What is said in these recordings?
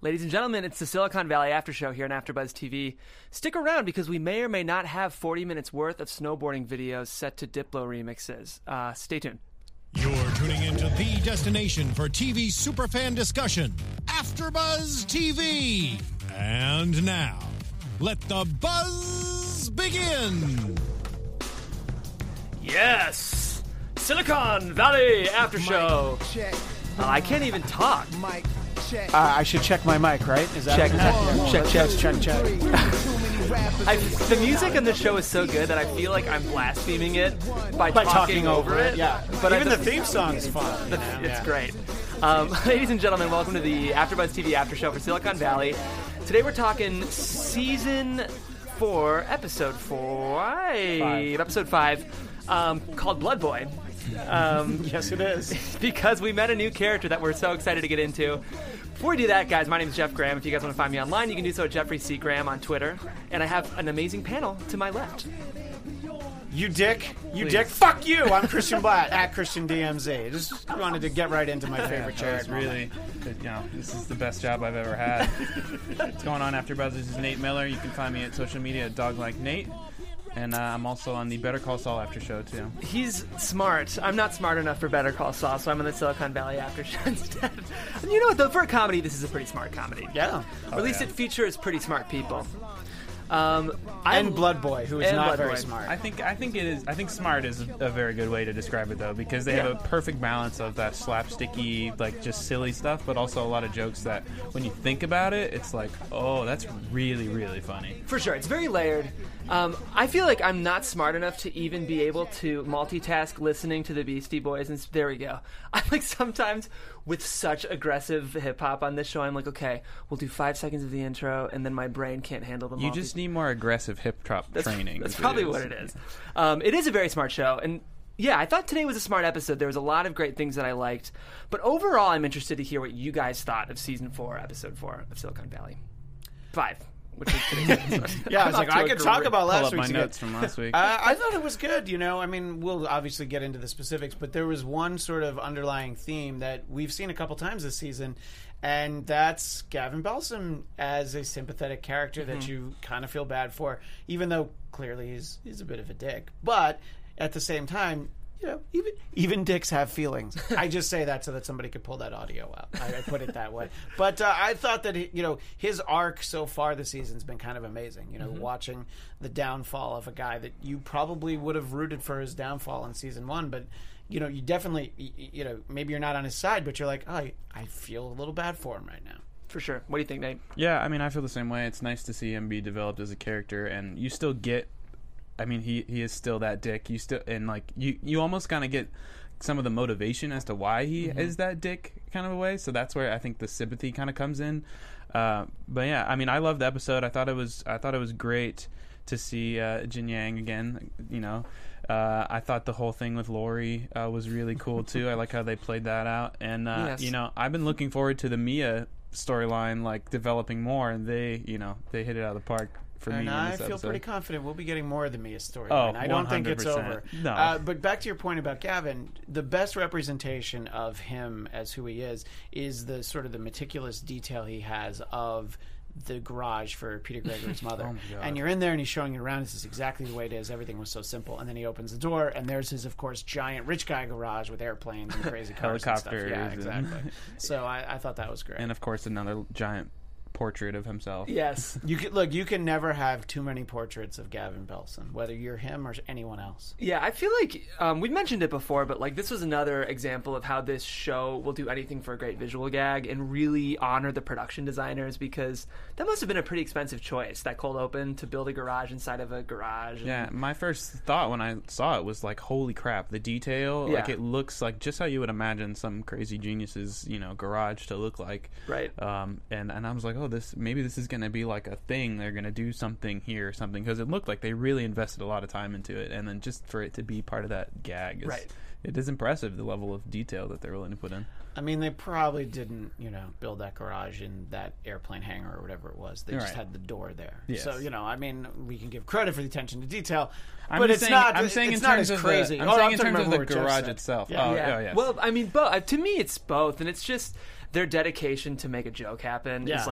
Ladies and gentlemen, it's the Silicon Valley After Show here on AfterBuzz TV. Stick around because we may or may not have 40 minutes worth of snowboarding videos set to Diplo remixes. Uh, stay tuned. You're tuning into the destination for TV superfan discussion, AfterBuzz TV. And now, let the buzz begin. Yes, Silicon Valley After Show. Check. Uh, I can't even talk. Mic check. Uh, I should check my mic, right? Is that Check, check, check, check, check. Three. Too many rappers I, the music on the show is so good that I feel like I'm blaspheming it by, By talking over it, yeah. But Even I, the theme song is fun. you know? It's Yeah. great. Um, ladies and gentlemen, welcome to the AfterBuzz TV After Show for Silicon Valley. Today we're talking season four, episode five, Five. episode five, um, called Blood Boy. Um, Yes, it is. because we met a new character that we're so excited to get into. Before we do that, guys, my name is Jeff Graham. If you guys want to find me online, you can do so at Jeffrey C. Graham on Twitter. And I have an amazing panel to my left. You dick. You Please. dick. Fuck you. I'm Christian Blatt at Christian DMZ. Just wanted to get right into my favorite That chair. was really, you know, this is the best job I've ever had. What's going on after Buzz? This is Nate Miller. You can find me at social media at Dog Like Nate, and uh, I'm also on the Better Call Saul after show too. He's smart. I'm not smart enough for Better Call Saul, so I'm on the Silicon Valley After Show instead. And you know what, though? For a comedy, this is a pretty smart comedy. Yeah. Or at least yeah. it features pretty smart people. Um, And Blood Boy, who is not Blood very Boy. smart. I think I think it is. I think smart is a very good way to describe it though, because they have a perfect balance of that slapsticky, like just silly stuff, but also a lot of jokes that when you think about it, it's like, oh, that's really really funny. For sure, it's very layered. Um, I feel like I'm not smart enough to even be able to multitask listening to the Beastie Boys. And there we go. I like sometimes with such aggressive hip hop on this show, I'm like, okay, we'll do five seconds of the intro, and then my brain can't handle the. You just need more aggressive hip hop training. That's probably what it is. Um, it is a very smart show, and yeah, I thought today was a smart episode. There was a lot of great things that I liked, but overall, I'm interested to hear what you guys thought of season four, episode four of Silicon Valley. Five. Which is today's episode. yeah, I was like, off to I a could talk great- about Pull last up my week's notes again. from last week. Uh, I thought it was good. You know, I mean, we'll obviously get into the specifics, but there was one sort of underlying theme that we've seen a couple times this season, and that's Gavin Belson as a sympathetic character that you kind of feel bad for, even though clearly he's he's a bit of a dick. But at the same time, you know, even even dicks have feelings. I just say that so that somebody could pull that audio out. I, I put it that way. But uh, I thought that he, you know his arc so far this season's been kind of amazing. You know, watching the downfall of a guy that you probably would have rooted for his downfall in season one, but you know, you definitely, y- y- you know, maybe you're not on his side, but you're like, oh, I, I feel a little bad for him right now. For sure. What do you think, Nate? Yeah, I mean, I feel the same way. It's nice to see him be developed as a character, and you still get. I mean, he he is still that dick. You still and like you you almost kind of get some of the motivation as to why he is that dick kind of a way. So that's where I think the sympathy kind of comes in. Uh, but yeah, I mean, I loved the episode. I thought it was I thought it was great to see uh, Jin Yang again. You know. Uh, I thought the whole thing with Laurie uh, was really cool too. I like how they played that out, and uh, Yes. you know, I've been looking forward to the Mia storyline like developing more, and they, you know, they hit it out of the park for me. And in I feel episode. pretty confident we'll be getting more of the Mia story. Oh, I don't think it's over. No. Uh, but back to your point about Gavin, the best representation of him as who he is is the sort of the meticulous detail he has of the garage for Peter Gregory's mother. Oh. And you're in there and he's showing you around. This is exactly the way it is. Everything was so simple. And then he opens the door and there's his, of course, giant rich guy garage with airplanes and crazy cars and stuff. Helicopters Yeah, exactly. so I, I thought that was great. and of course another giant portrait of himself. Yes. You can look. You can never have too many portraits of Gavin Belson, whether you're him or anyone else. Yeah, I feel like um, we mentioned it before, but like this was another example of how this show will do anything for a great visual gag and really honor the production designers because that must have been a pretty expensive choice. That cold open to build a garage inside of a garage. and- Yeah, my first thought when I saw it was like, "Holy crap!" The detail, Yeah. like it looks like just how you would imagine some crazy genius's, you know, garage to look like. Right. Um, and and I was like, "Oh, this maybe this is gonna be like a thing. They're gonna do something here or something." Because it looked like they really invested a lot of time into it, and then just for it to be part of that gag, is, Right. It is impressive the level of detail that they're willing to put in. I mean, they probably didn't, you know, build that garage in that airplane hangar or whatever it was. They just had the door there. Yes. So you know, I mean, we can give credit for the attention to detail, I'm but it's saying, not. I'm saying it's in not terms as of crazy. The, I'm Oh, saying in terms of the garage said. itself. Yeah. Oh, yeah. oh, yes. Well, I mean, but uh, to me, it's both, and it's just their dedication to make a joke happen Yeah. is like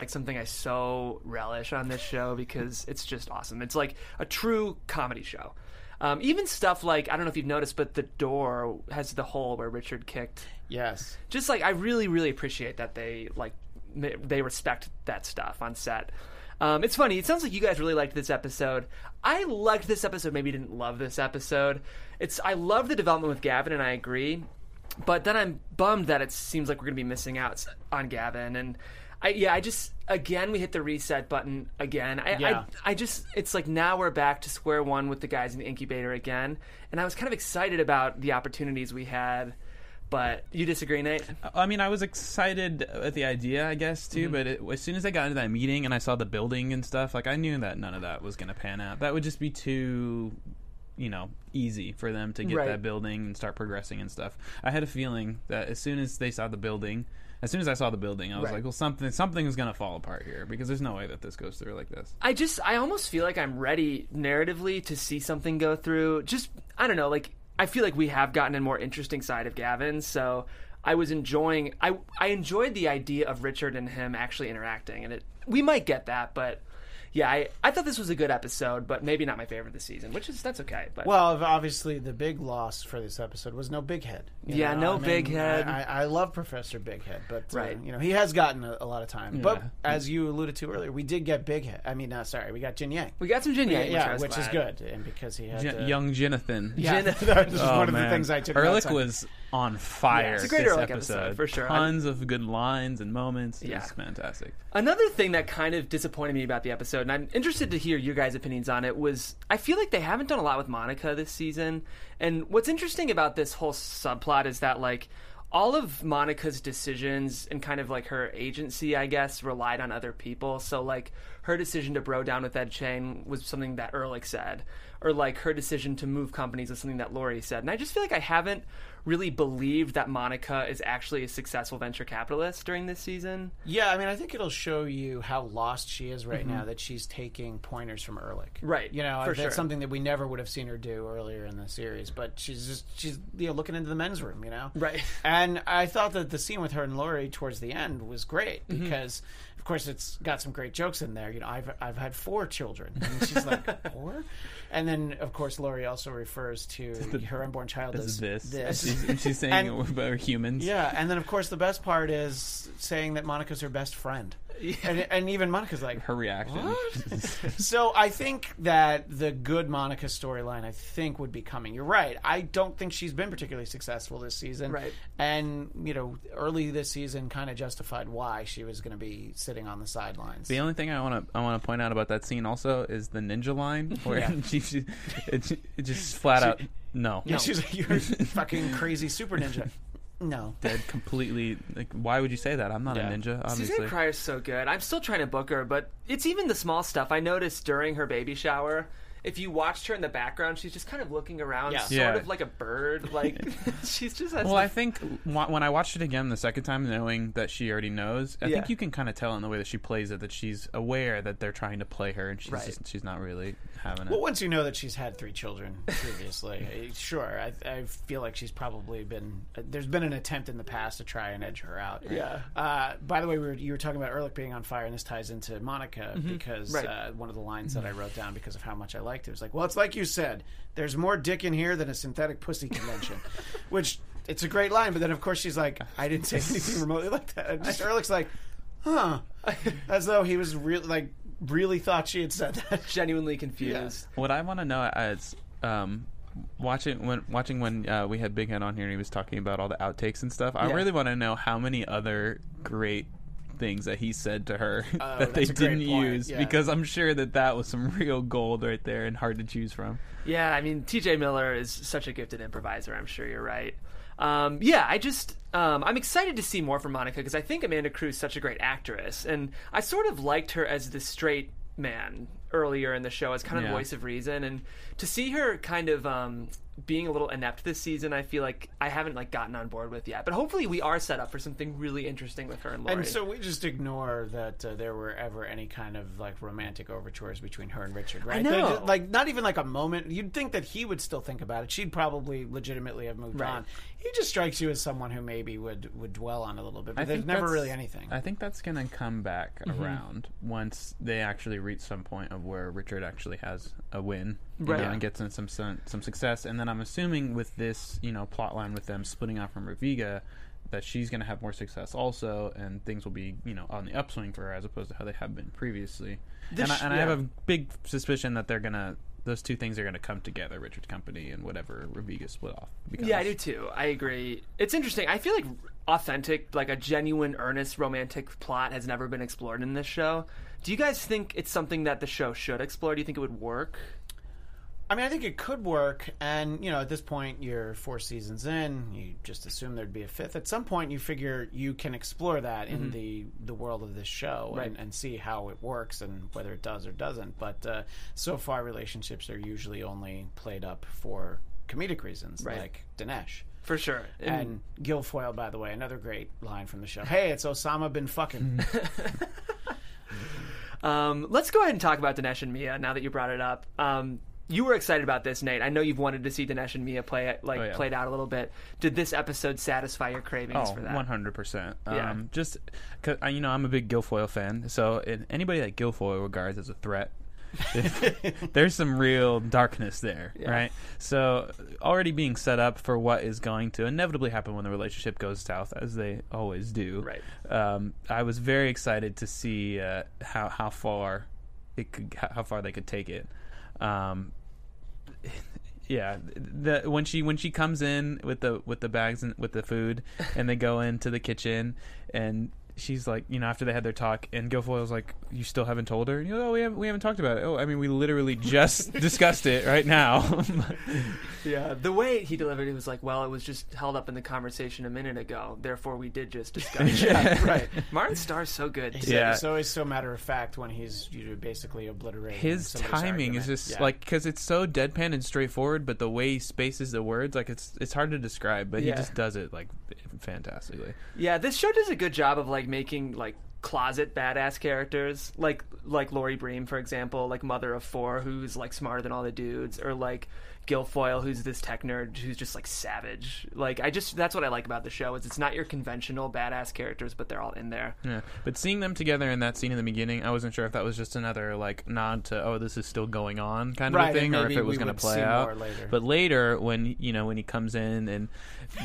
Like something I so relish on this show because it's just awesome. It's like a true comedy show. Um, even stuff like I don't know if you've noticed, but the door has the hole where Richard kicked. Yes. Just like I really, really appreciate that they like they respect that stuff on set. Um, it's funny. It sounds like you guys really liked this episode. I liked this episode. Maybe didn't love this episode. It's I love the development with Gavin, and I agree. But then I'm bummed that it seems like we're going to be missing out on Gavin. And I, yeah, I just again we hit the reset button again. I, Yeah. I, I just it's like now we're back to square one with the guys in the incubator again. And I was kind of excited about the opportunities we had. But you disagree, Nate? I mean, I was excited at the idea, I guess, too. Mm-hmm. But it, as soon as I got into that meeting and I saw the building and stuff, like I knew that none of that was going to pan out. That would just be too, you know, easy for them to get Right. that building and start progressing and stuff. I had a feeling that as soon as they saw the building, as soon as I saw the building, I was Right. like, well, something something is going to fall apart here because there's no way that this goes through like this. I just I almost feel like I'm ready narratively to see something go through. Just I don't know, like I feel like we have gotten a more interesting side of Gavin, so I was enjoying I I enjoyed the idea of Richard and him actually interacting and it we might get that, but yeah, I, I thought this was a good episode, but maybe not my favorite this season, which is that's okay. But Well, obviously, the big loss for this episode was no Big Head. you Yeah, no I mean, Big Head. I, I, I love Professor Big Head, but uh, you know he has gotten a, a lot of time. But as you alluded to earlier, we did get Big Head. I mean, uh, sorry, we got Jin Yang. we got some Jin Yang, yeah, which, which is good, and because he had J- uh, young Jonathan. Yeah, Jin- that was Oh, one of the things I took. Ehrlich notes on. was on fire. it's a great this Ehrlich episode, for sure. Tons of good lines and moments. Yeah. fantastic. Another thing that kind of disappointed me about the episode, and I'm interested to hear your guys' opinions on it, was I feel like they haven't done a lot with Monica this season. And what's interesting about this whole subplot is that, like, all of Monica's decisions and kind of like her agency, I guess, relied on other people. So, like, her decision to bro down with Ed Chen was something that Ehrlich said, or like her decision to move companies was something that Laurie said. And I just feel like I haven't really believed that Monica is actually a successful venture capitalist during this season. Yeah, I mean, I think it'll show you how lost she is right now that she's taking pointers from Ehrlich. Mm-hmm. Right, You know, that's sure. something that we never would have seen her do earlier in the series. But she's just she's you know looking into the men's room, you know. Right. And I thought that the scene with her and Laurie towards the end was great Mm-hmm. Of course, it's got some great jokes in there. You know, I've I've had four children, and she's like four, and then of course Laurie also refers to her unborn child as is this. This. She's, she's saying And- it about humans. Yeah, and then of course the best part is saying that Monica's her best friend, and, and even Monica's like, Her reaction. What? so I think that the good Monica storyline, I think, would be coming. You're right. I don't think she's been particularly successful this season. Right. And you know, early this season kind of justified why she was going to be sitting on the sidelines. The only thing I want to I want to point out about that scene also is the ninja line where Yeah. she, she it, it just flat out no. yeah, she's like, "You're a fucking crazy super ninja." No. Dead completely. Like, why would you say that? I'm not Yeah. a ninja, obviously. Suzanne Cryer's so good. I'm still trying to book her, but it's even the small stuff. I noticed during her baby shower, if you watched her in the background, she's just kind of looking around, Yeah. sort Yeah. of like a bird. Like she's just has Well, the- I think wa- when I watched it again the second time, knowing that she already knows, I Yeah. think you can kind of tell in the way that she plays it that she's aware that they're trying to play her, and she's Right. just, she's not really having it. Well, once you know that she's had three children previously, eh, sure, I, I feel like she's probably been. There's been an attempt in the past to try and edge her out. Yeah. Uh, by the way, we were, you were talking about Ehrlich being on fire, and this ties into Monica because Right. uh, one of the lines that I wrote down because of how much I liked it was like, "Well, it's like you said, there's more dick in here than a synthetic pussy convention," which it's a great line. But then, of course, she's like, "I didn't say anything remotely like that." And just Ehrlich's like, "Huh," as though he was really like really thought she had said that. genuinely confused. What I want to know is um, watching when watching when uh, we had Big Head on here and he was talking about all the outtakes and stuff. I Yeah. really want to know how many other great things that he said to her that they that's a great didn't use yeah. because I'm sure that that was some real gold right there and hard to choose from. Yeah, I mean, TJ Miller is such a gifted improviser. I'm sure you're right. Um, yeah, I just um, I'm excited to see more from Monica because I think Amanda Crew is such a great actress, and I sort of liked her as the straight man earlier in the show as kind of Yeah. voice of reason, and to see her kind of um, being a little inept this season, I feel like I haven't like gotten on board with yet. But hopefully, we are set up for something really interesting with her and Laurie. And so we just ignore that uh, there were ever any kind of like romantic overtures between her and Richard, right? I know. Just- like not even like a moment. You'd think that he would still think about it. She'd probably legitimately have moved Right. on. He just strikes you as someone who maybe would would dwell on a little bit, but I there's think never really anything. I think that's gonna come back Mm-hmm. around once they actually reach some point of where Richard actually has a win, Right. know, and gets in some some some success. And then I'm assuming with this, you know, plot line with them splitting off from Raviga, that she's gonna have more success also, and things will be, you know, on the upswing for her as opposed to how they have been previously. This and I, sh- and I have yeah. a big suspicion that they're gonna. Those two things are going to come together, Richard Company and whatever Raviga split off. Becomes. Yeah, I do too. I agree. It's interesting. I feel like authentic, like a genuine, earnest romantic plot has never been explored in this show. Do you guys think it's something that the show should explore? Do you think it would work? I mean, I think it could work, and you know, at this point, you're four seasons in. You just assume there'd be a fifth. At some point, you figure you can explore that in the the world of this show Mm-hmm. Right. and, and see how it works and whether it does or doesn't. But uh, so far, relationships are usually only played up for comedic reasons, Right. like Dinesh. For sure. And, And Gilfoyle, by the way, another great line from the show. Hey, it's Osama bin fucking. um, let's go ahead and talk about Dinesh and Mia now that you brought it up. Um, you were excited about this, Nate. I know you've wanted to see Dinesh and Mia play like Oh, yeah. played out a little bit. Did this episode satisfy your cravings Oh, for that? one hundred percent. Yeah. Um, just, cause, you know, I'm a big Gilfoyle fan. So anybody that Gilfoyle regards as a threat, there's some real darkness there, right? So already being set up for what is going to inevitably happen when the relationship goes south, as they always do. Right. Um, I was very excited to see uh, how how far it could, how far they could take it. Um, yeah, the when she when she comes in with the with the bags and with the food, and they go into the kitchen, and she's like, you know, after they had their talk, and Gilfoyle's like, "You still haven't told her?" And you go, "Oh, we haven't we haven't talked about it." Oh, I mean, we literally just discussed it right now. Yeah, the way he delivered it was like, well, it was just held up in the conversation a minute ago. Therefore, we did just discuss. it. right. Martin Starr's so good. too. Yeah. It's always so matter of fact when he's you know, basically obliterating His timing argument. is just Yeah. like because it's so deadpan and straightforward, but the way he spaces the words, like it's it's hard to describe, but Yeah. he just does it like fantastically. Yeah, this show does a good job of like making like closet badass characters, like like Laurie Bream, for example, like mother of four, who's like smarter than all the dudes, or like Gilfoyle, who's this tech nerd who's just like savage. Like I just that's what I like about the show is it's not your conventional badass characters, but they're all in there. Yeah, but seeing them together in that scene in the beginning, I wasn't sure if that was just another like nod to oh this is still going on kind of Right, a thing, or if it was going to play out later. But later, when you know when he comes in and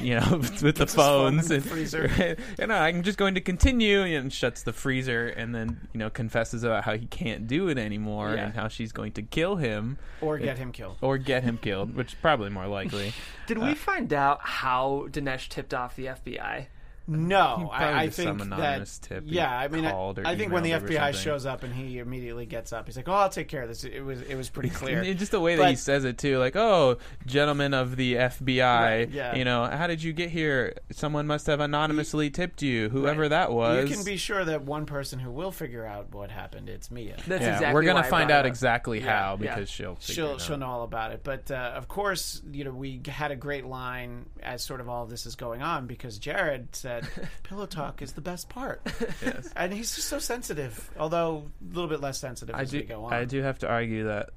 you know with the phones and freezer. you know I'm just going to continue and shuts the freezer and then you know confesses about how he can't do it anymore Yeah. and how she's going to kill him or get him killed. or get him killed, which is probably more likely. Did we uh, find out how Dinesh tipped off the FBI? No, I, I think some anonymous that. tip Yeah, I mean, I, I think when the FBI shows up and he immediately gets up, he's like, "Oh, I'll take care of this." It was it was pretty clear. And just the way that he says it too, like, "Oh, gentlemen of the FBI, Right, yeah. you know, how did you get here? Someone must have anonymously tipped you, whoever Right. that was." You can be sure that one person who will figure out what happened, it's Mia. That's yeah, exactly we're gonna why find out exactly Yeah, how yeah. because she'll figure she'll it she'll know all about it. But uh, of course, you know, we had a great line as sort of all of this is going on because Jared said, "Pillow talk is the best part," Yes. and he's just so sensitive. Although a little bit less sensitive I as do. we go on. I do have to argue that.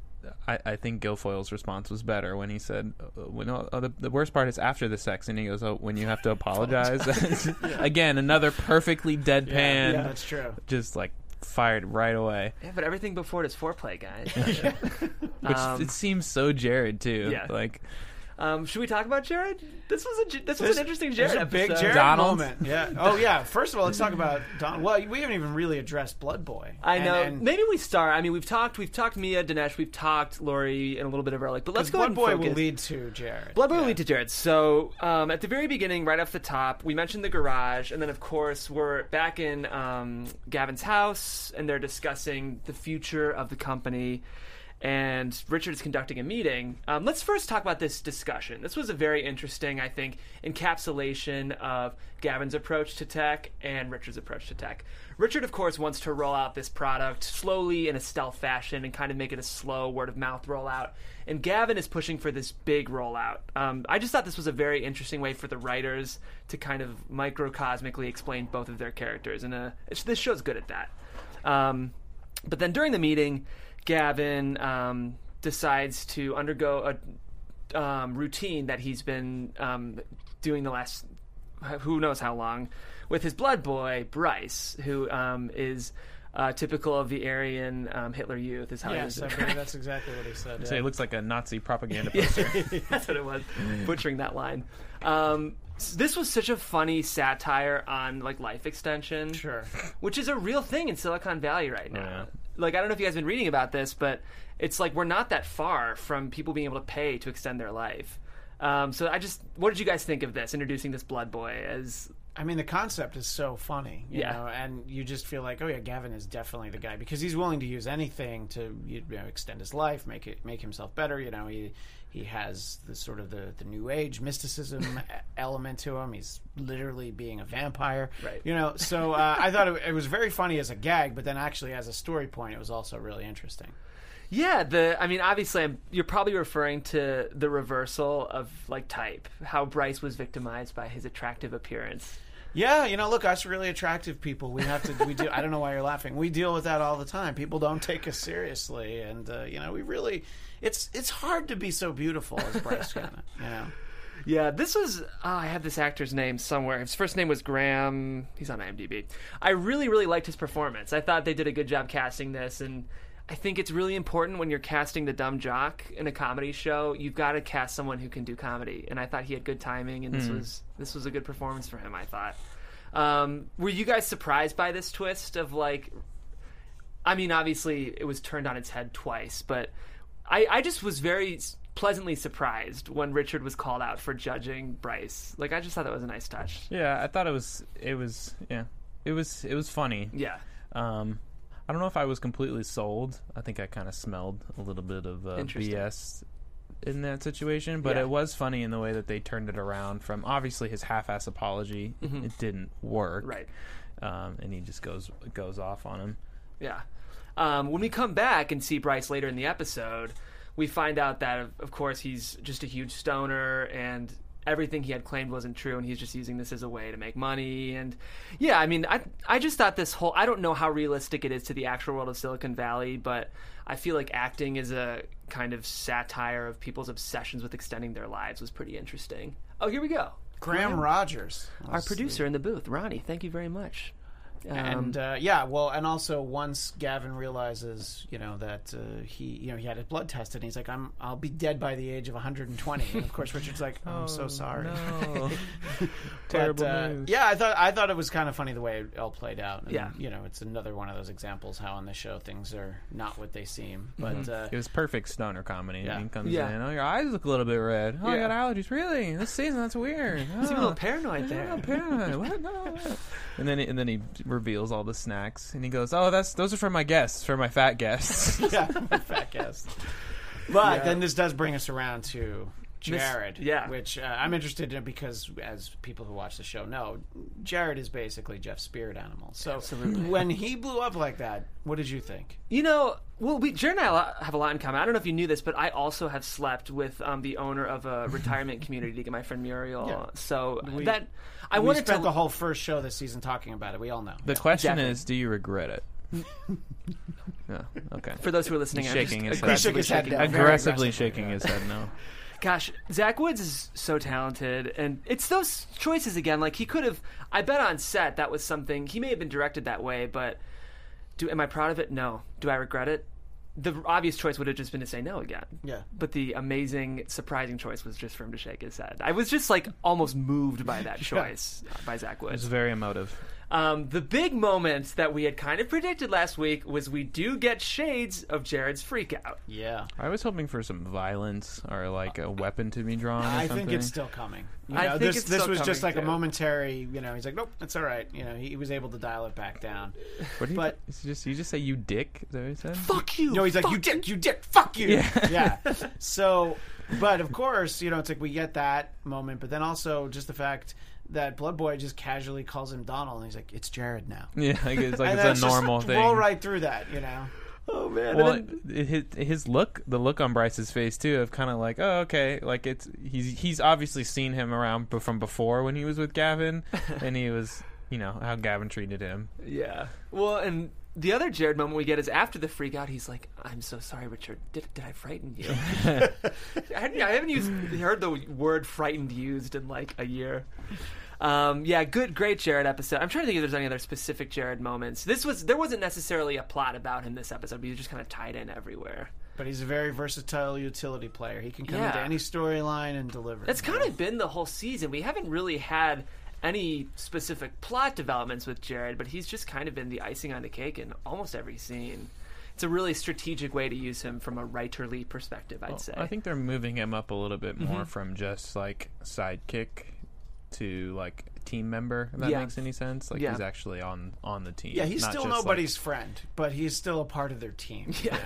I, I think Gilfoyle's response was better when he said, uh, "When oh, the, the worst part is after the sex," and he goes, "Oh, when you have to apologize." Again, another perfectly deadpan, Yeah, yeah, that's true. just like fired right away. Yeah, but everything before it is foreplay, guys. Which Um, it seems so Jared too. yeah. Like um, should we talk about Jared? This was a J- this was an interesting There's Jared a big. Jared Donald. moment. Yeah. Oh yeah. First of all, let's talk about Don. Well, we haven't even really addressed Blood Boy. I know. and- Maybe we start. I mean, we've talked. We've talked Mia, Dinesh. We've talked Laurie and a little bit of Ehrlich. But let's go ahead Blood and Boy focus. will lead to Jared. Blood Boy will lead to Jared. So um, at the very beginning, right off the top, we mentioned the garage, and then of course we're back in um, Gavin's house, and they're discussing the future of the company. And Richard is conducting a meeting. Um, let's first talk about this discussion. This was a very interesting, I think, encapsulation of Gavin's approach to tech and Richard's approach to tech. Richard, of course, wants to roll out this product slowly in a stealth fashion and kind of make it a slow word of mouth rollout. And Gavin is pushing for this big rollout. Um, I just thought this was a very interesting way for the writers to kind of microcosmically explain both of their characters, and uh, this show's good at that. Um, but then during the meeting, Gavin um, decides to undergo a um, routine that he's been um, doing the last who knows how long with his blood boy Bryce, who um, is uh, typical of the Aryan um, Hitler Youth. Is how he was Yes, I described. believe that's exactly what he said. Say yeah. it looks like a Nazi propaganda poster. That's what it was. Butchering that line. Um, this was such a funny satire on like life extension, Sure. which is a real thing in Silicon Valley right now. Yeah. Like I don't know if you guys have been reading about this, but it's like we're not that far from people being able to pay to extend their life. Um, so I just, what did you guys think of this? Introducing this blood boy as I mean, the concept is so funny, you Yeah. know, and you just feel like, oh yeah, Gavin is definitely the guy because he's willing to use anything to you know extend his life, make it make himself better. You know, he he has the sort of the the new age mysticism element to him. He's literally being a vampire, Right. You know, so uh, I thought it, it was very funny as a gag, but then actually as a story point, it was also really interesting. Yeah, the I mean, obviously, I'm, you're probably referring to the reversal of like type, how Bryce was victimized by his attractive appearance. Yeah, you know, look, us really attractive people, we have to, we do, I don't know why you're laughing. We deal with that all the time. People don't take us seriously. And, uh, you know, we really, it's, it's hard to be so beautiful as Bryce Cannon, you know? Yeah, this was. Oh, I have this actor's name somewhere. His first name was Graham. He's on IMDb. I really, really liked his performance. I thought they did a good job casting this, and I think it's really important when you're casting the dumb jock in a comedy show. You've got to cast someone who can do comedy, and I thought he had good timing, and this was this was a good performance for him. I thought. Um, were you guys surprised by this twist of like? I mean, obviously, it was turned on its head twice, but I, I just was very pleasantly surprised when Richard was called out for judging Bryce. Like, I just thought that was a nice touch. yeah, I thought it was it was yeah. It was it was funny. Yeah. Um, I don't know if I was completely sold. I think I kind of smelled a little bit of uh, BS in that situation, but Yeah. it was funny in the way that they turned it around from obviously his half-ass apology. It didn't work, Mm-hmm. Right. Um, and he just goes goes off on him. Yeah. Um, when we come back and see Bryce later in the episode, we find out that, of- of course, he's just a huge stoner and everything he had claimed wasn't true, and he's just using this as a way to make money. And yeah, I mean, I I just thought this whole I don't know how realistic it is to the actual world of Silicon Valley, but I feel like acting is a kind of satire of people's obsessions with extending their lives was pretty interesting. Oh, here we go. Graham Rogers. Our producer in the booth, Ronnie. Thank you very much. Um, and uh, yeah, well, and also once Gavin realizes, you know, that uh, he, you know, he had his blood tested, and he's like, "I'm, I'll be dead by the age of 120." And of course, Richard's like, oh, "I'm so sorry." No. But, Terrible uh, news. Yeah, I thought I thought it was kind of funny the way it all played out. And, Yeah. you know, it's another one of those examples how on the show things are not what they seem. But uh, It was perfect stoner comedy. Yeah. He comes Yeah. in, oh, your eyes look a little bit red. Oh, I got allergies. Really? This season, that's weird. seem a Oh. little paranoid there. Yeah, paranoid. What? No. And then, and then he reveals all the snacks, and he goes, "Oh, that's those are for my guests, for my fat guests." yeah, fat guests. But Yeah. then this does bring us around to Miss- Jared, yeah. which uh, I'm interested in because, as people who watch the show know, Jared is basically Jeff's spirit animal. So Absolutely. when he blew up like that, what did you think? You know, well, we Jared and I have a lot in common. I don't know if you knew this, but I also have slept with um, the owner of a retirement community to get my friend Muriel. Yeah. So We- that I we wanted spent to. the whole first show this season talking about it. We all know. the question Definitely. is, do you regret it? no. Okay. for those who are listening, He's I'm shaking just his head. Aggressively his head shaking- Aggressively aggressively, shaking his head. No. Gosh, Zach Woods is so talented, and it's those choices again. Like he could have, I bet on set that was something he may have been directed that way, but do am I proud of it? No. Do I regret it? The obvious choice would have just been to say no again. Yeah. But the amazing, surprising choice was just for him to shake his head. I was just like almost moved by that choice by Zach It was very emotive. Um, the big moment that we had kind of predicted last week was we do get shades of Jared's freakout. Yeah. I was hoping for some violence or like a weapon to be drawn. Or I something. think it's still coming. You I know, think this it's this still was just coming, like a too. momentary. You know, he's like, nope, it's all right. You know, he, he was able to dial it back down. What do you, but- it's just you just say you dick. Is that what he said? Fuck you! No, he's like, you dick, you dick, fuck you. Yeah. yeah. So, but of course, you know, it's like we get that moment, but then also just the fact that Blood Boy just casually calls him Donald, and he's like, it's Jared now. Yeah, like it's like and it's that's a just normal thing. Roll right through that, you know. Oh man! Well, And then- his, his look, the look on Bryce's face too, of kind of like, oh, okay, like it's he's he's obviously seen him around b- from before when he was with Gavin, and he was, you know, how Gavin treated him. yeah. Well, and the other Jared moment we get is after the freak out. He's like, "I'm so sorry, Richard. Did, did I frighten you?" I, I haven't used heard the word "frightened" used in like a year. Um, yeah, good, great Jared episode. I'm trying to think if there's any other specific Jared moments. This was there wasn't necessarily a plot about him this episode, but he was just kind of tied in everywhere. But he's a very versatile utility player. He can come Yeah. into any storyline and deliver. That's kind of been the whole season. We haven't really had any specific plot developments with Jared, but he's just kind of been the icing on the cake in almost every scene. It's a really strategic way to use him from a writerly perspective, I'd say. I think they're moving him up a little bit more Mm-hmm. from just like sidekick to like team member. If that Yeah. makes any sense. Like Yeah. he's actually on on the team. Yeah, he's not still just, like- nobody's friend, but he's still a part of their team. Yeah.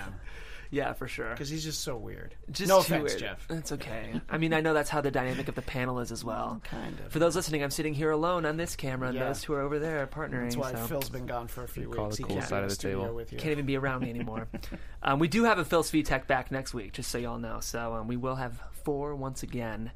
yeah, for sure. Because he's just so weird. Just no offense, weird. Jeff. That's okay. I mean, I know that's how the dynamic of the panel is as well. Kind of. For those listening, I'm sitting here alone on this camera, and Yeah. those two are over there partnering. That's why so. Phil's been gone for a few call weeks. the He cool can't side be of the table. With you. Can't even be around me anymore. um, we do have a Phil Svitek back next week, just so y'all know. So um, we will have four once again.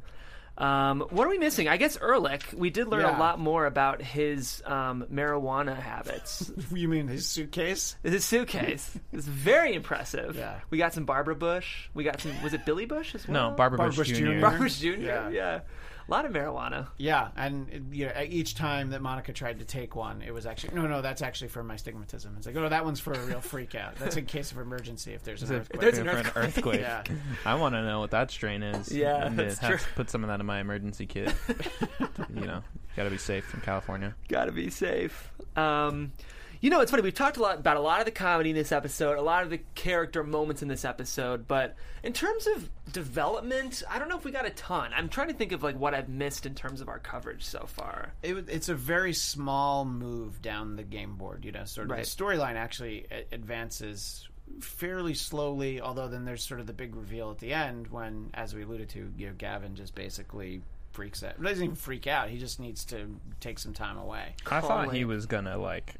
Um, what are we missing? I guess Ehrlich. We did learn Yeah. a lot more about his um, marijuana habits. You mean his suitcase? his suitcase is very impressive. Yeah. We got some Barbara Bush. We got some. Was it Billy Bush as well? No, Barbara, Barbara Bush Bush Jr. Jr. Barbara Bush Jr. Yeah. Yeah. A lot of marijuana. Yeah, and it- you know, each time that Monica tried to take one, it was actually no, no. That's actually for my stigmatism. It's like, oh, that one's for a real freak out. That's in case of emergency if there's an Is it- earthquake. there's an for an earthquake. earthquake. yeah, I want to know what that strain is. Yeah, and that's to have true. to put some of that in my emergency kit. you know, got to be safe in California. Gotta be safe. Um, you know, it's funny. We've talked a lot about a lot of the comedy in this episode, a lot of the character moments in this episode, but in terms of development, I don't know if we got a ton. I'm trying to think of like what I've missed in terms of our coverage so far. it, was- it's a very small move down the game board. You know, sort of Right. the storyline actually advances fairly slowly. Although then there's sort of the big reveal at the end when, as we alluded to, you know, Gavin just basically freaks out. Doesn't even freak out. He just needs to take some time away. I thought he was gonna like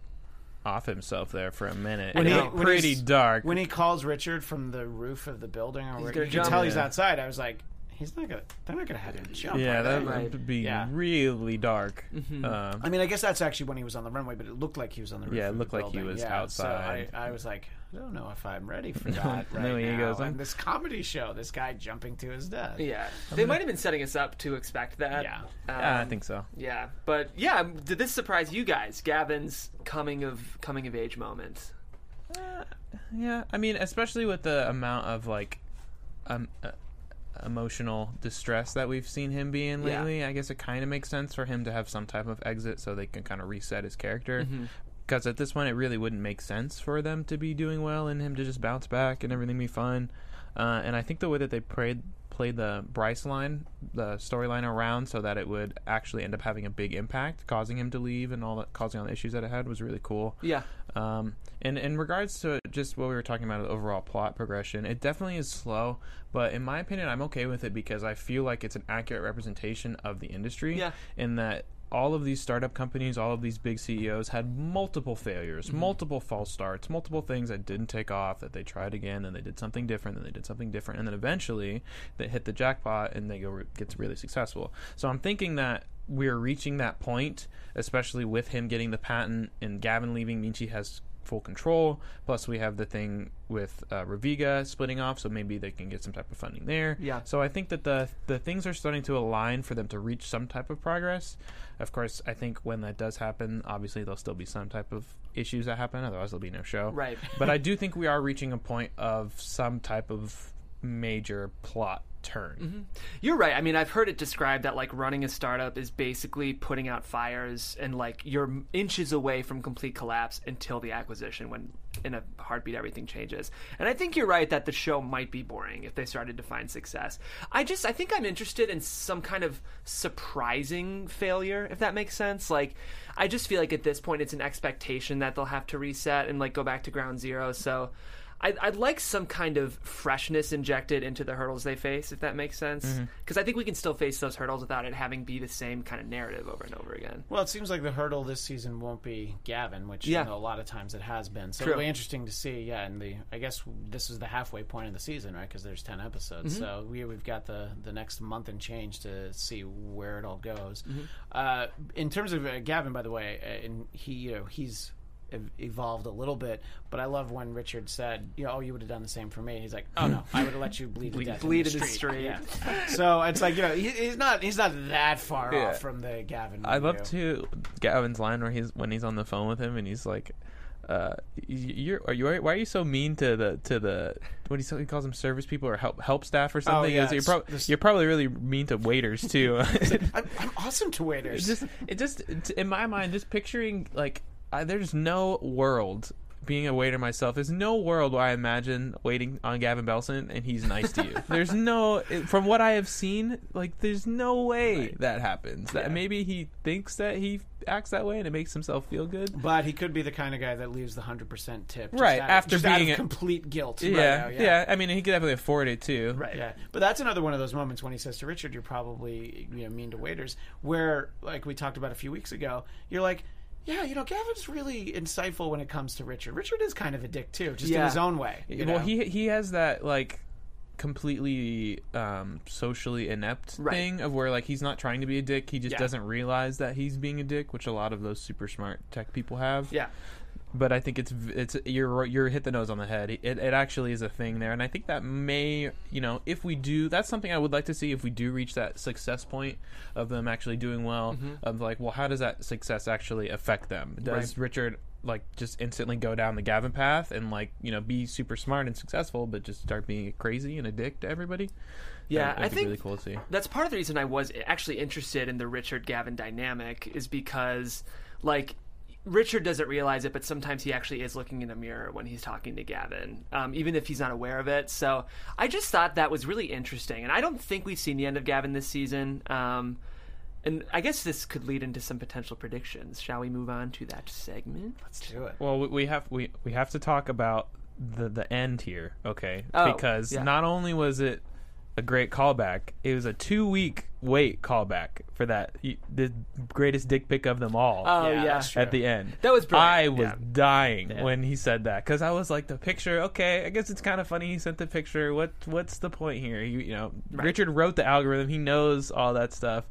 off himself there for a minute. When It he- got when pretty dark. When he calls Richard from the roof of the building, or where gonna you can jump. tell he's outside, I was like, he's not gonna. They're not gonna have him jump. yeah, that they? Right. would be Yeah. really dark. Mm-hmm. Uh, I mean, I guess that's actually when he was on the runway, but it looked like he was on the roof. Yeah, it of the looked like he building. was yeah, outside. So I, I was like, I don't know if I'm ready for that right No, he now. goes, and I'm- this comedy show, this guy jumping to his death. Yeah, they might have been setting us up to expect that. Yeah. yeah, I Um, think so. Yeah, but yeah, did this surprise you guys? Gavin's coming of coming of age moment. Yeah, I mean, especially with the amount of like um, uh, emotional distress that we've seen him be in Yeah. lately, I guess it kind of makes sense for him to have some type of exit so they can kind of reset his character. Mm-hmm. Because at this point, it really wouldn't make sense for them to be doing well and him to just bounce back and everything be fine. Uh, and I think the way that they played played the Bryce line, the storyline around, so that it would actually end up having a big impact, causing him to leave and all that, causing all the issues that it had, was really cool. Yeah, Um, and in regards to just what we were talking about, the overall plot progression, it definitely is slow. But in my opinion, I'm okay with it because I feel like it's an accurate representation of the industry. Yeah. In that all of these startup companies, all of these big CEOs had multiple failures, multiple false starts, multiple things that didn't take off, that they tried again, and they did something different, and they did something different, and then eventually they hit the jackpot and they go gets really successful. So I'm thinking that we're reaching that point, especially with him getting the patent and Gavin leaving. Minchi has full control. Plus, we have the thing with uh, Raviga splitting off, so maybe they can get some type of funding there. Yeah. So I think that the the things are starting to align for them to reach some type of progress. Of course, I think when that does happen, obviously there'll still be some type of issues that happen. Otherwise, there'll be no show. Right. but I do think we are reaching a point of some type of major plot turn. Mm-hmm. You're right. I mean, I've heard it described that like running a startup is basically putting out fires and like you're inches away from complete collapse until the acquisition when in a heartbeat everything changes. And I think you're right that the show might be boring if they started to find success. I just I think I'm interested in some kind of surprising failure if that makes sense. Like I just feel like at this point it's an expectation that they'll have to reset and like go back to ground zero. So I'd, I'd like some kind of freshness injected into the hurdles they face, if that makes sense. Because I think we can still face those hurdles without it having be the same kind of narrative over and over again. Well, it seems like the hurdle this season won't be Gavin, which Yeah. you know, a lot of times it has been. So True. it'll be interesting to see. Yeah, and the I guess this is the halfway point of the season, right? Because there's ten episodes, Mm-hmm. so we we've got the the next month and change to see where it all goes. Mm-hmm. Uh, in terms of uh, Gavin, by the way, uh, and he you know he's ev- evolved a little bit but i love when richard said you know oh you would have done the same for me he's like oh no i would have let you bleed to death bleed in in the the street, street. Yeah. so it's like you know he, he's not he's not that far Yeah. off from the gavin I love review. to Gavin's line where he's when he's on the phone with him and he's like, uh, y- "You're are you why are you so mean to the to the what he, he calls them service people or help help staff or something? yeah, He goes, you're, prob- this- you're probably really mean to waiters too." I'm, I'm awesome to waiters It's just it just in my mind just picturing like I, there's no world being a waiter myself. There's no world where i imagine waiting on gavin belson and he's nice to you. There's no from what i have seen like there's no way that happens. That maybe he thinks that he acts that way and it makes himself feel good. But he could be the kind of guy that leaves the 100% tip just Right, out- after being of a- complete guilt right yeah, yeah. I mean he could definitely afford it too. Right. Yeah, but that's another one of those moments when he says to Richard, "You're probably you know mean to waiters." Where, like we talked about a few weeks ago, you're like, "Yeah, you know, Gavin's really insightful when it comes to Richard. Richard is kind of a dick too, just in Yeah. his own way." you well know? he he has that like completely um socially inept Right. thing of where like he's not trying to be a dick he just Yeah. doesn't realize that he's being a dick which a lot of those super smart tech people have Yeah. But i think it's it's you're you're hit the nose on the head. It, it actually is a thing there and i think that may you know if we do that's something i would like to see if we do reach that success point of them actually doing well Mm-hmm. of like well how does that success actually affect them? Does richard like just instantly go down the gavin path and like you know be super smart and successful but just start being crazy and a dick to everybody? Yeah, I think really cool to see. that's part of the reason I was actually interested in the Richard Gavin dynamic is because like Richard doesn't realize it, but sometimes he actually is looking in a mirror when he's talking to Gavin, um, even if he's not aware of it. So I just thought that was really interesting, and I don't think we've seen the end of Gavin this season. Um, and I guess this could lead into some potential predictions. Shall we move on to that segment? Let's do it. Well, we- we have we we have to talk about the the end here, okay? Oh, because yeah. not only was it a great callback, it was a two week wait callback for that the greatest dick pic of them all. Oh Yeah, yeah, that's true. at the end, That was brilliant, I was yeah. dying Yeah. when he said that because I was like, the picture. Okay, I guess it's kind of funny he sent the picture. What what's the point here? You, you know, Richard wrote the algorithm. He knows all that stuff.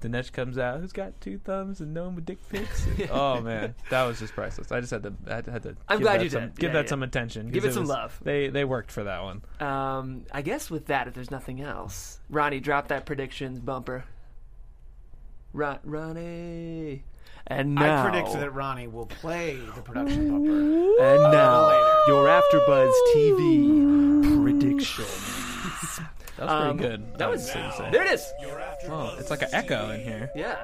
Dinesh comes out. Who's got two thumbs and no dick pics? oh man, that was just priceless. I just had to I had to. Had to I'm give glad that you some, did. Give Yeah, that yeah. some attention. Give 'cause it some was- love. They they worked for that one. Um, I guess with that, if there's nothing else, Ronnie, drop that predictions bumper. Ron- Ronnie, and now I predict that Ronnie will play the production bumper. And now later. your AfterBuzz TV predictions. That was Um, pretty good. That was would say. there. It is. Oh, it's like an echo in here. Yeah.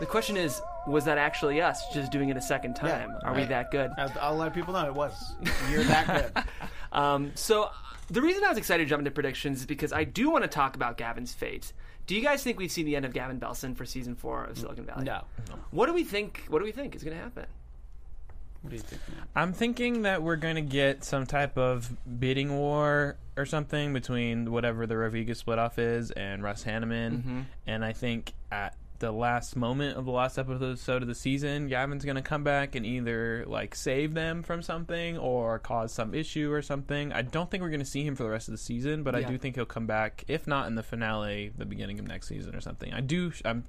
The question is, was that actually us just doing it a second time? Are we that good? I'll, I'll let people know it was. You're that good. Um, so uh, the reason I was excited to jump into predictions is because I do want to talk about Gavin's fate. Do you guys think we've seen the end of Gavin Belson for season four of Silicon Valley? No. What do we think? What do we think is going to happen? What do you think? man? I'm thinking that we're going to get some type of bidding war or something between whatever the Raviga split off is and Russ Hanneman. Mm-hmm. And I think at the last moment of the last episode of the season, Gavin's going to come back and either like save them from something or cause some issue or something. I don't think we're going to see him for the rest of the season, but I do think he'll come back, if not in the finale, the beginning of next season or something. I do, I'm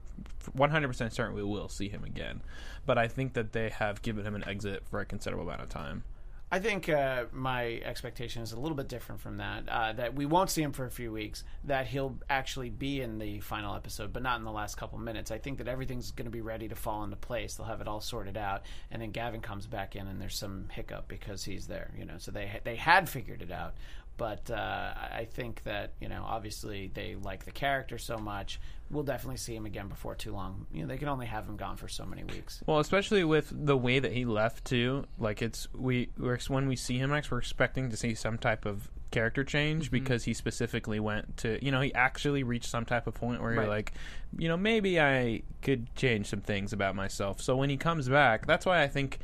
100% certain we will see him again, but I think that they have given him an exit for a considerable amount of time. I think uh, my expectation is a little bit different from that. Uh, that we won't see him for a few weeks. That he'll actually be in the final episode, but not in the last couple minutes. I think that everything's going to be ready to fall into place. They'll have it all sorted out, and then Gavin comes back in, and there's some hiccup because he's there. You know, so they they had figured it out, but uh, I think that you know, obviously they like the character so much. We'll definitely see him again before too long. You know, they can only have him gone for so many weeks. Well, especially with the way that he left too. Like it's we we're, when we see him next, we're expecting to see some type of character change Mm-hmm. because he specifically went to you know he actually reached some type of point where Right. you're like, you know, maybe I could change some things about myself. So when he comes back, that's why I think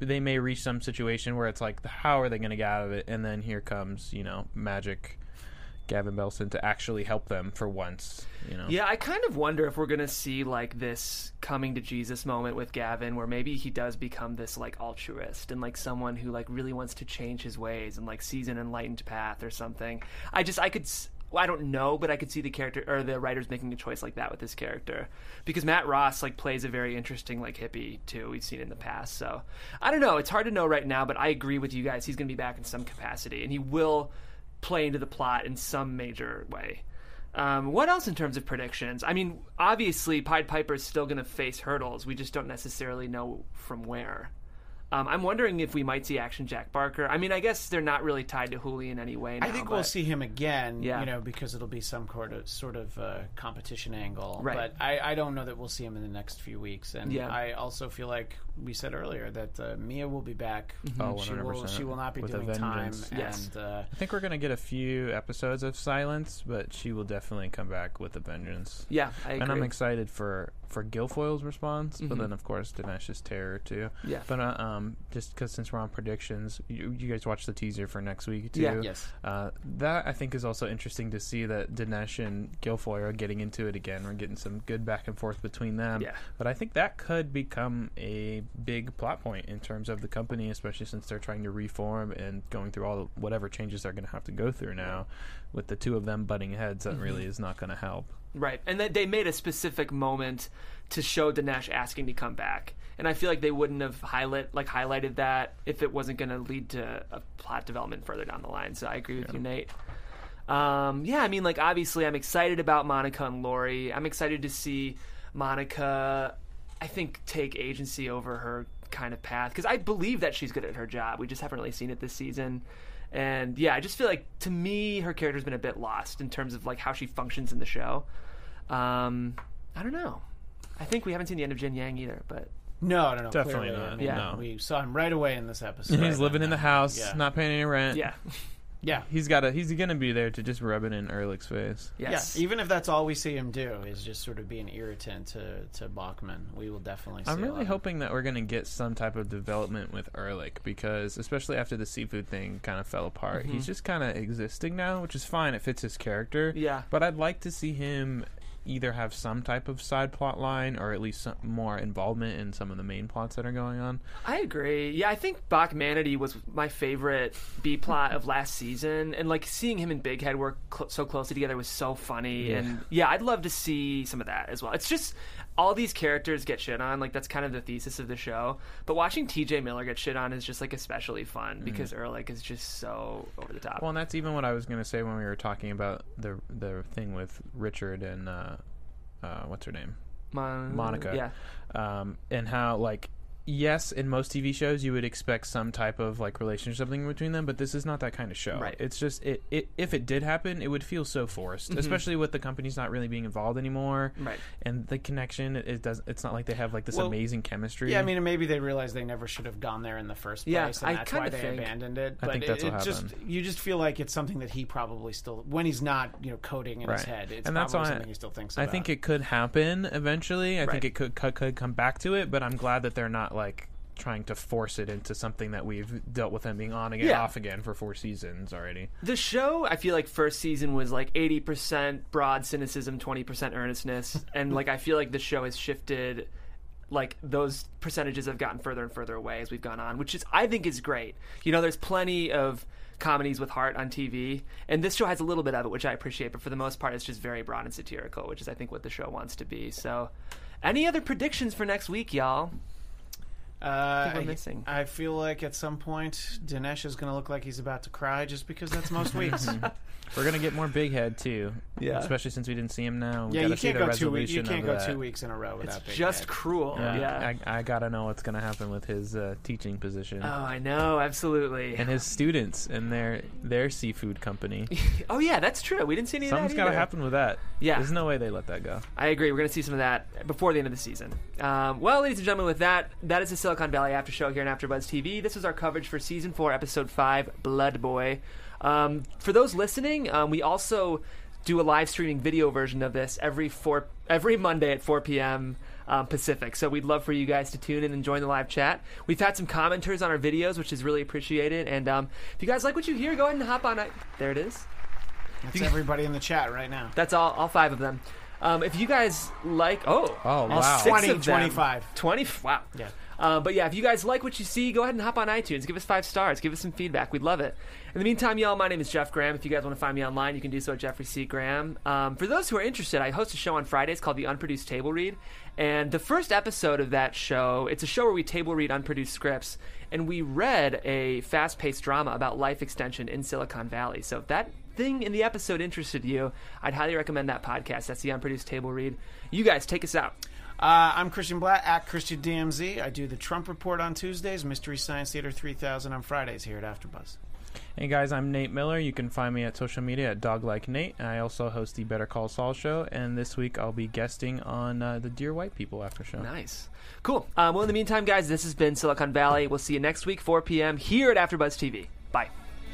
they may reach some situation where it's like, how are they going to get out of it? And then here comes you know magic. Gavin Belson to actually help them for once, you know. Yeah, I kind of wonder if we're gonna see like this coming to Jesus moment with Gavin, where maybe he does become this like altruist and like someone who like really wants to change his ways and like sees an enlightened path or something. I just I could. I don't know, but I could see the character or the writers making a choice like that with this character because Matt Ross like plays a very interesting like hippie too. We've seen in the past, so I don't know. It's hard to know right now, but I agree with you guys. He's going to be back in some capacity, and he will play into the plot in some major way. Um, what else in terms of predictions? I mean, obviously, Pied Piper is still going to face hurdles. We just don't necessarily know from where. Um, I'm wondering if we might see Action Jack Barker. I mean, I guess they're not really tied to Hooli in any way. Now, I think we'll but- see him again, Yeah. you know, because it'll be some sort of sort of uh, competition angle. Right. But I, I don't know that we'll see him in the next few weeks. And Yeah. I also feel like we said earlier that uh, Mia will be back. Oh, she will 100%. she will not be With doing time. Yes. And uh, I think we're gonna get a few episodes of silence, but she will definitely come back with a vengeance. Yeah, I agree. And I'm excited for for Gilfoyle's response, but then of course Dinesh's terror too. Yeah. But uh, um, just because since we're on predictions, you, you guys watched the teaser for next week too. Yeah. Yes. Uh, that I think is also interesting to see that Dinesh and Gilfoyle are getting into it again. We're getting some good back and forth between them. Yeah. But I think that could become a big plot point in terms of the company, especially since they're trying to reform and going through all the, whatever changes they're going to have to go through now. With the two of them butting heads, that really is not going to help. Right, and that they made a specific moment to show Dinesh asking to come back, and I feel like they wouldn't have highlight like highlighted that if it wasn't going to lead to a plot development further down the line. So I agree with you, Nate. Um, yeah, I mean, like obviously, I'm excited about Monica and Laurie. I'm excited to see Monica. I think take agency over her kind of path because I believe that she's good at her job. We just haven't really seen it this season. And yeah, I just feel like to me her character's been a bit lost in terms of like how she functions in the show. Um, I don't know. I think we haven't seen the end of Jian-Yang either, but No, no, no. Definitely clearly. not, I mean, Yeah. We saw him right away in this episode. He's living in the house, Yeah. not paying any rent. yeah, Yeah. He's got to He's going to be there to just rub it in Ehrlich's face. yes, Yeah, even if that's all we see him do is just sort of be an irritant to, to Bachman, we will definitely see I'm a really lot. hoping that we're going to get some type of development with Ehrlich because, especially after the seafood thing kind of fell apart, he's mm-hmm. just kind of existing now, which is fine. It fits his character. Yeah. But I'd like to see him either have some type of side plot line or at least some more involvement in some of the main plots that are going on. I agree. Yeah, I think Bachmanity was my favorite B plot of last season, and like seeing him and Big Head work cl- so closely together was so funny. Yeah. And yeah, I'd love to see some of that as well. It's just all these characters get shit on, like that's kind of the thesis of the show. But watching T.J. Miller get shit on is just like especially fun because Ehrlich is just so over the top. Well, and that's even what I was going to say when we were talking about the the thing with Richard and uh, uh, what's her name? Mon- Monica. Yeah. um, and how like yes in most tv shows you would expect some type of like relationship something between them but this is not that kind of show Right. it's just it, it if it did happen it would feel so forced mm-hmm. especially with the companies not really being involved anymore Right. and the connection it, it does it's not like they have like this Well, amazing chemistry Yeah, I mean, maybe they realized they never should have gone there in the first place, Yeah, and I that's why they think- abandoned it. I But think it, that's what it just happened. you just feel like it's something that he probably still, when he's not, you know, coding in his head, it's And that's probably why something he still thinks I think it could happen eventually. I Right. think it could, could could come back to it, but I'm glad that they're not like trying to force it into something that we've dealt with him being on again, Yeah. off again for four seasons already. The show, I feel like first season was like 80% broad cynicism, 20% earnestness. and like I feel like the show has shifted like those percentages have gotten further and further away as we've gone on, which is I think is great. You know, there's plenty of comedies with heart on TV, and this show has a little bit of it, which I appreciate, but for the most part it's just very broad and satirical, which is I think what the show wants to be. So any other predictions for next week, y'all? Uh, we're I- I feel like at some point Dinesh is going to look like he's about to cry, just because that's most weeks. We're gonna get more Big Head too. Yeah. especially since we didn't see him now. We Yeah, gotta you see can't the go two weeks. You can't go that. two weeks in a row It's without Big just Head. cruel. Yeah, Yeah. I, I gotta know what's gonna happen with his uh, teaching position oh, I know. Absolutely. and his students and their their seafood company. oh yeah, that's true. We didn't see any of Something's that gotta happen with that. Yeah. there's no way they let that go. I agree. We're going to see some of that before the end of the season. Um, well, ladies and gentlemen, with that, that is the Silicon Valley After Show here on AfterBuzz TV. This is our coverage for season four, episode five, Blood Boy. Um, for those listening, um, we also do a live streaming video version of this every four every Monday at 4 p.m. Um, Pacific. So we'd love for you guys to tune in and join the live chat. We've had some commenters on our videos, which is really appreciated. And um, if you guys like what you hear, go ahead and hop on. it. There it is. That's everybody in the chat right now. That's all, all five of them. Um, if you guys like, oh, Oh, all wow. six 20, of them. 25. 20, wow. Yeah. Uh, but yeah, if you guys like what you see, go ahead and hop on iTunes. Give us five stars. Give us some feedback. We'd love it. In the meantime, y'all, my name is Jeff Graham. If you guys want to find me online, you can do so at Jeffrey C. Graham. Um, for those who are interested, I host a show on Fridays called The Unproduced Table Read. And the first episode of that show, it's a show where we table read unproduced scripts. And we read a fast paced drama about life extension in Silicon Valley. So if that thing in the episode interested you, I'd highly recommend that podcast. That's The Unproduced Table Read. You guys, take us out. Uh, I'm Christian Blatt at Christian DMZ. I do the Trump Report on Tuesdays, Mystery Science Theater 3000 on Fridays here at AfterBuzz. Hey guys, I'm Nate Miller. You can find me at social media at Doglike Nate. I also host the Better Call Saul show, and this week I'll be guesting on uh, the Dear White People after show. Nice. Cool. Um, well, in the meantime, guys, this has been Silicon Valley. We'll see you next week, 4 p.m. here at AfterBuzz TV. Bye.